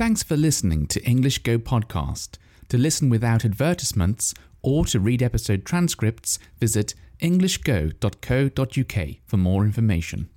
Thanks for listening to English Go Podcast. To listen without advertisements or to read episode transcripts, visit englishgo.co.uk for more information.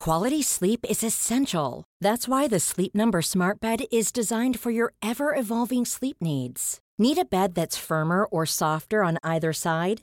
Quality sleep is essential. That's why the Sleep Number Smart Bed is designed for your ever evolving sleep needs. Need a bed that's firmer or softer on either side?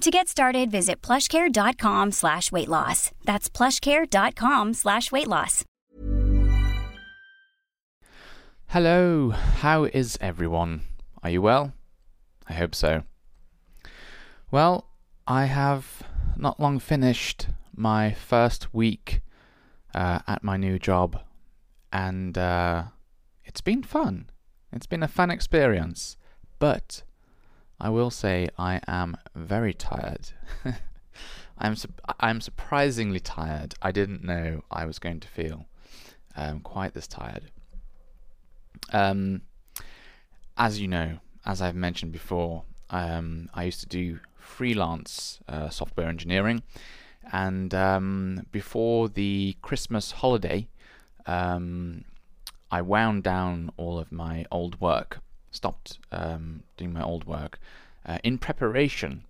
To get started, visit plushcare.com slash weight loss. That's plushcare.com slash weight loss. Hello, how is everyone? Are you well? I hope so. Well, I have not long finished my first week uh, at my new job, and uh, it's been fun. It's been a fun experience, but I will say I am very tired. I'm su- I'm surprisingly tired. I didn't know I was going to feel um, quite this tired. Um, as you know, as I've mentioned before, um, I used to do freelance uh, software engineering, and um, before the Christmas holiday, um, I wound down all of my old work stopped um, doing my old work uh, in preparation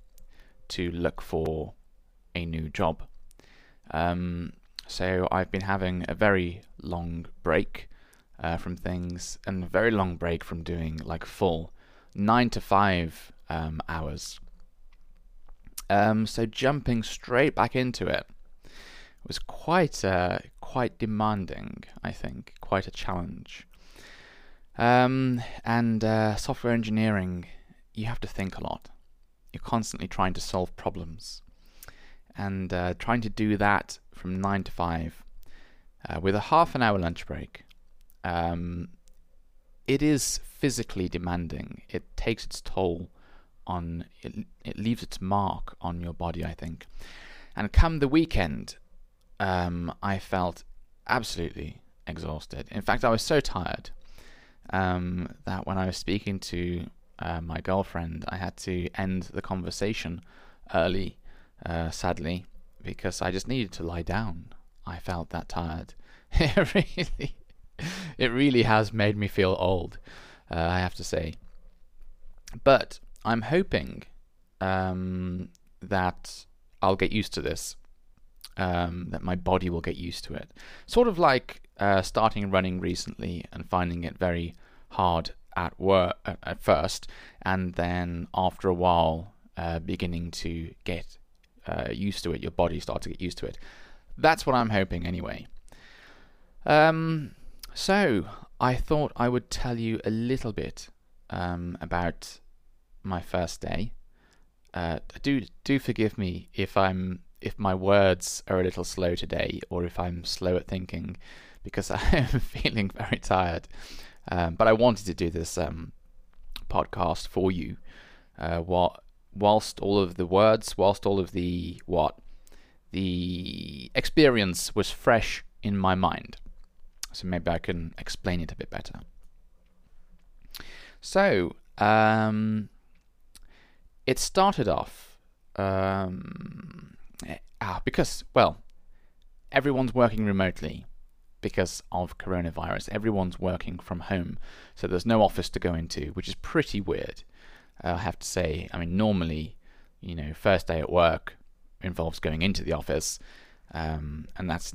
to look for a new job. Um, so I've been having a very long break uh, from things and a very long break from doing like full nine to five um, hours. Um, so jumping straight back into it was quite uh, quite demanding. I think quite a challenge. Um, and uh, software engineering, you have to think a lot. You're constantly trying to solve problems. And uh, trying to do that from 9 to 5 uh, with a half an hour lunch break, um, it is physically demanding. It takes its toll on, it, it leaves its mark on your body, I think. And come the weekend, um, I felt absolutely exhausted. In fact, I was so tired um, that when I was speaking to uh, my girlfriend, I had to end the conversation early, uh, sadly, because I just needed to lie down. I felt that tired. It really, it really has made me feel old, uh, I have to say. But I'm hoping um, that I'll get used to this. Um, that my body will get used to it. Sort of like uh, starting running recently and finding it very hard at work at first, and then after a while, uh, beginning to get uh, used to it. Your body starts to get used to it. That's what I'm hoping, anyway. Um, so I thought I would tell you a little bit um, about my first day. Uh, do do forgive me if I'm if my words are a little slow today, or if I'm slow at thinking, because I am feeling very tired. Um, but I wanted to do this um, podcast for you. Uh, what, whilst all of the words, whilst all of the what, the experience was fresh in my mind. So maybe I can explain it a bit better. So, um, it started off um, eh, ah, because, well, everyone's working remotely because of coronavirus. Everyone's working from home, so there's no office to go into, which is pretty weird. Uh, I have to say. I mean, normally, you know, first day at work involves going into the office, um, and that's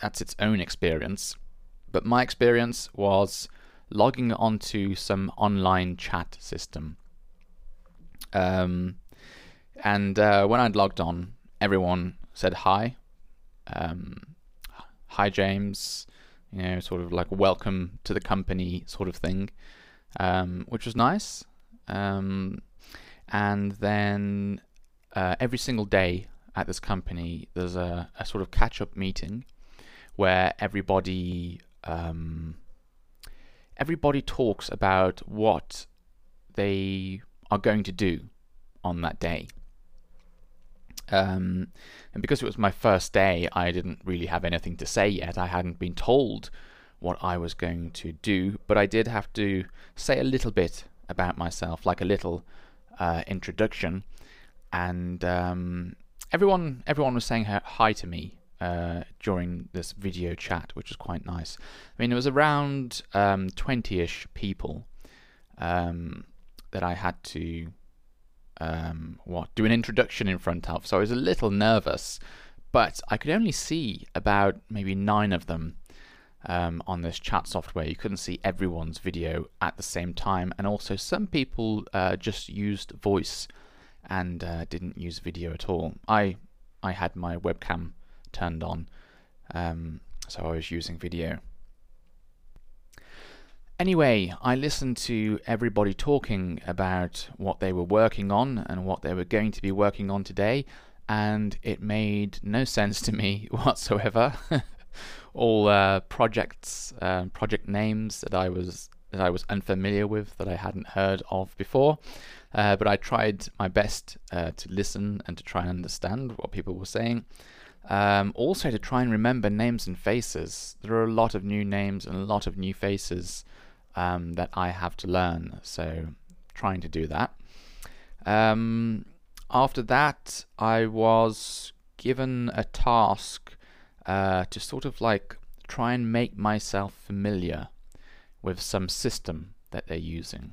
that's its own experience. But my experience was logging onto some online chat system. Um, and uh, when I'd logged on, everyone said hi. Um, hi, James. You know, sort of like welcome to the company sort of thing, um, which was nice. Um, and then uh, every single day at this company, there's a, a sort of catch up meeting where everybody um, everybody talks about what they are going to do on that day. Um, and because it was my first day, I didn't really have anything to say yet. I hadn't been told what I was going to do, but I did have to say a little bit about myself, like a little uh, introduction. And um, everyone, everyone was saying hi to me uh, during this video chat, which was quite nice. I mean, it was around um, 20-ish people um, that I had to um, what do an introduction in front of. So I was a little nervous, but I could only see about maybe nine of them um, on this chat software. You couldn't see everyone's video at the same time, and also some people uh, just used voice and uh, didn't use video at all. I I had my webcam turned on, um, so I was using video. Anyway, I listened to everybody talking about what they were working on and what they were going to be working on today, and it made no sense to me whatsoever. All uh, projects, uh, project names that I was that I was unfamiliar with, that I hadn't heard of before. Uh, but I tried my best uh, to listen and to try and understand what people were saying. Um, also, to try and remember names and faces. There are a lot of new names and a lot of new faces um, that I have to learn. So, trying to do that. Um, after that, I was given a task uh, to sort of like try and make myself familiar with some system that they're using.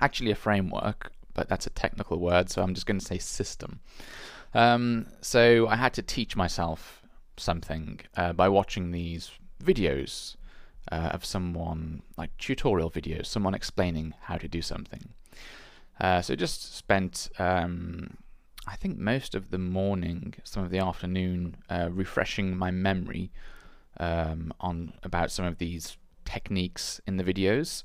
Actually, a framework, but that's a technical word, so I'm just going to say system. Um, so I had to teach myself something uh, by watching these videos uh, of someone, like tutorial videos, someone explaining how to do something. Uh, so just spent, um, I think, most of the morning, some of the afternoon, uh, refreshing my memory um, on about some of these techniques in the videos.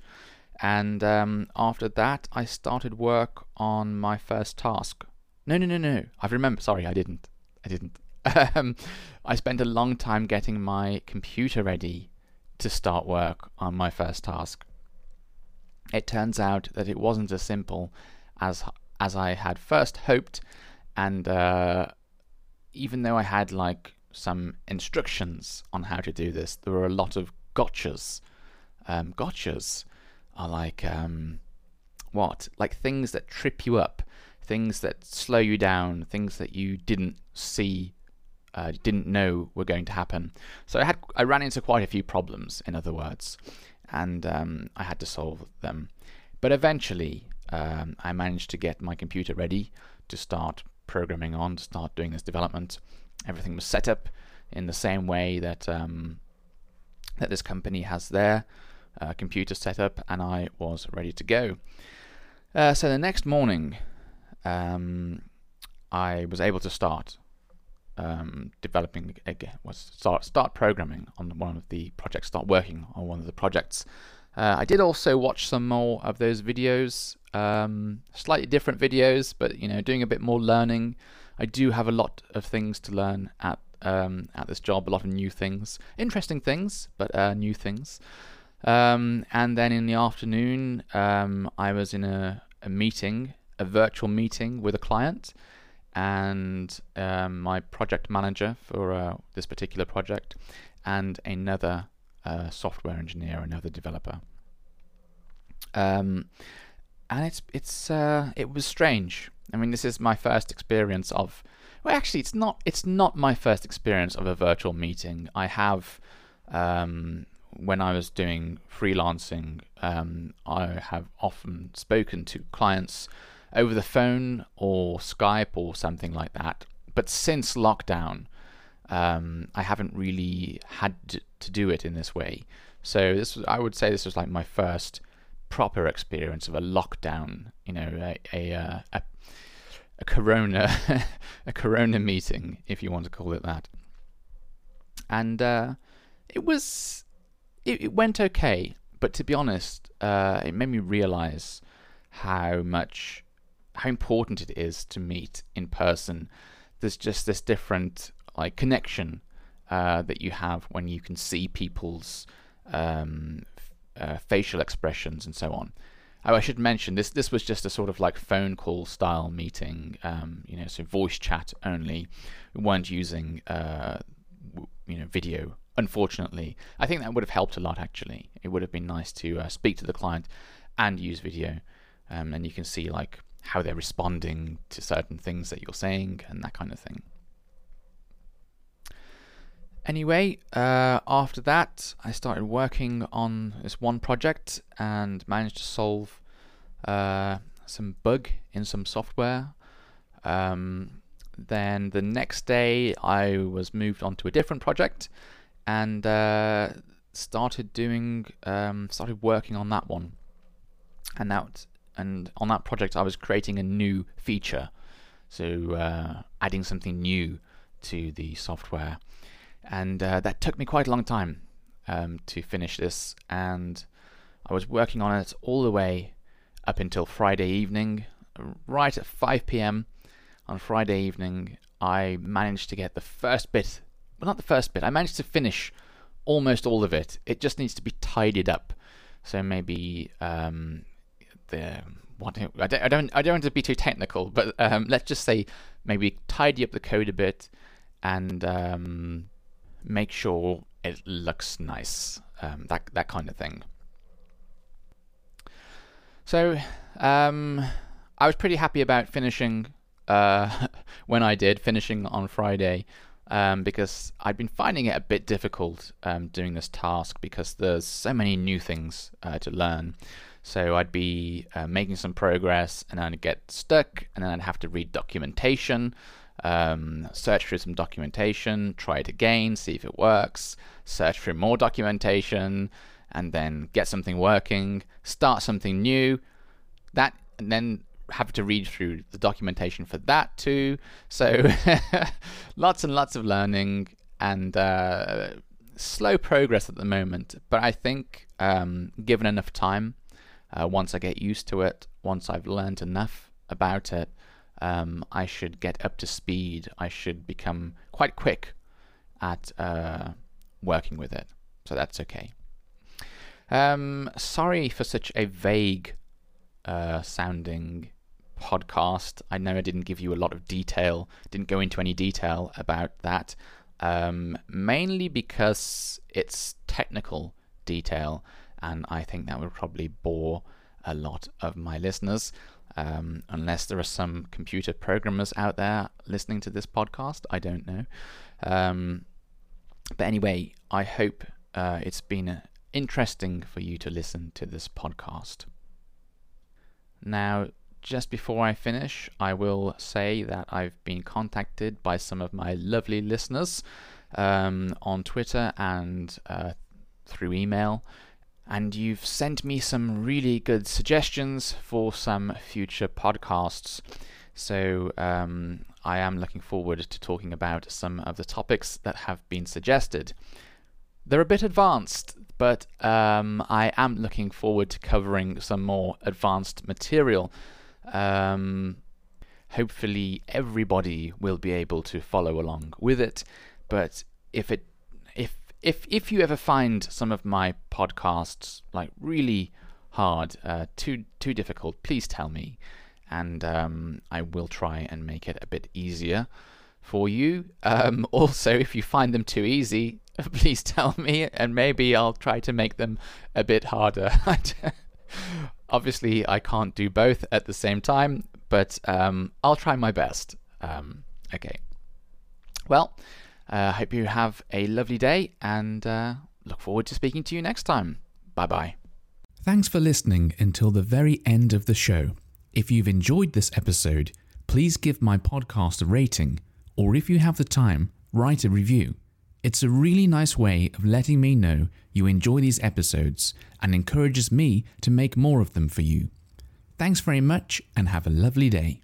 And um, after that, I started work on my first task. No, no, no, no. I've remembered. Sorry, I didn't. I didn't. Um, I spent a long time getting my computer ready to start work on my first task. It turns out that it wasn't as simple as as I had first hoped, and uh, even though I had like some instructions on how to do this, there were a lot of gotchas. Um, gotchas are like um, what? Like things that trip you up, things that slow you down, things that you didn't see uh, didn't know were going to happen. So I had I ran into quite a few problems, in other words, and um, I had to solve them. But eventually, um, I managed to get my computer ready to start programming on, to start doing this development. Everything was set up in the same way that um, that this company has their uh, computer set up, and I was ready to go. Uh, so the next morning, um, I was able to start um, developing was start start programming on one of the projects, start working on one of the projects. Uh, I did also watch some more of those videos, um, slightly different videos, but you know, doing a bit more learning. I do have a lot of things to learn at um, at this job, a lot of new things, interesting things, but uh, new things. Um, and then in the afternoon, um, I was in a, a meeting, a virtual meeting with a client and um, my project manager for uh, this particular project, and another uh, software engineer, another developer. Um, and it's it's uh, it was strange. I mean, this is my first experience of. Well, actually, it's not. It's not my first experience of a virtual meeting. I have, um, when I was doing freelancing, um, I have often spoken to clients over the phone or Skype or something like that. But since lockdown, um, I haven't really had to do it in this way. So this was, I would say, this was like my first proper experience of a lockdown. You know, a a, uh, a, a corona a corona meeting, if you want to call it that. And uh, it was it, it, went okay, but to be honest, uh, it made me realize how much how important it is to meet in person. There's just this different like connection uh, that you have when you can see people's um, uh, facial expressions and so on. Oh, I should mention this. This was just a sort of like phone call style meeting, um, you know, so voice chat only. We weren't using, uh, you know, video. Unfortunately, I think that would have helped a lot. Actually, it would have been nice to uh, speak to the client and use video, um, and you can see like how they're responding to certain things that you're saying and that kind of thing. Anyway, uh, after that, I started working on this one project and managed to solve uh, some bug in some software. Um, then the next day, I was moved on to a different project and uh, started doing, um, started working on that one. And that, and on that project, I was creating a new feature, so uh, adding something new to the software and uh, that took me quite a long time um, to finish this. And I was working on it all the way up until Friday evening. Right at 5 p.m. on Friday evening, I managed to get the first bit. Well, not the first bit. I managed to finish almost all of it. It just needs to be tidied up. So maybe um, the what I don't, I don't I don't want to be too technical, but um, let's just say maybe tidy up the code a bit and um, make sure it looks nice, um, that that kind of thing. So um, I was pretty happy about finishing uh, when I did finishing on Friday. Um, because I'd been finding it a bit difficult um, doing this task because there's so many new things uh, to learn. So I'd be uh, making some progress and then I'd get stuck and then I'd have to read documentation um, search through some documentation, try it again, see if it works, search through more documentation, and then get something working, start something new, that, and then have to read through the documentation for that too. So lots and lots of learning and uh, slow progress at the moment. But I think um, given enough time, uh, once I get used to it, once I've learned enough about it, um, I should get up to speed. I should become quite quick at uh, working with it. So that's okay. Um, sorry for such a vague uh, sounding podcast. I know I didn't give you a lot of detail, didn't go into any detail about that, um, mainly because it's technical detail, and I think that would probably bore a lot of my listeners um, unless there are some computer programmers out there listening to this podcast. I don't know. Um, but anyway, I hope uh, it's been uh, interesting for you to listen to this podcast. Now, just before I finish, I will say that I've been contacted by some of my lovely listeners um, on Twitter and uh, through email and you've sent me some really good suggestions for some future podcasts. So um, I am looking forward to talking about some of the topics that have been suggested. They're a bit advanced, but um, I am looking forward to covering some more advanced material. Um, hopefully, everybody will be able to follow along with it. But if it if if if you ever find some of my podcasts like really hard, uh, too too difficult, please tell me, and um, I will try and make it a bit easier for you. Um, also, if you find them too easy, please tell me, and maybe I'll try to make them a bit harder. Obviously, I can't do both at the same time, but um, I'll try my best. Um, okay. Well, I uh, hope you have a lovely day and uh, look forward to speaking to you next time. Bye bye. Thanks for listening until the very end of the show. If you've enjoyed this episode, please give my podcast a rating, or if you have the time, write a review. It's a really nice way of letting me know you enjoy these episodes and encourages me to make more of them for you. Thanks very much and have a lovely day.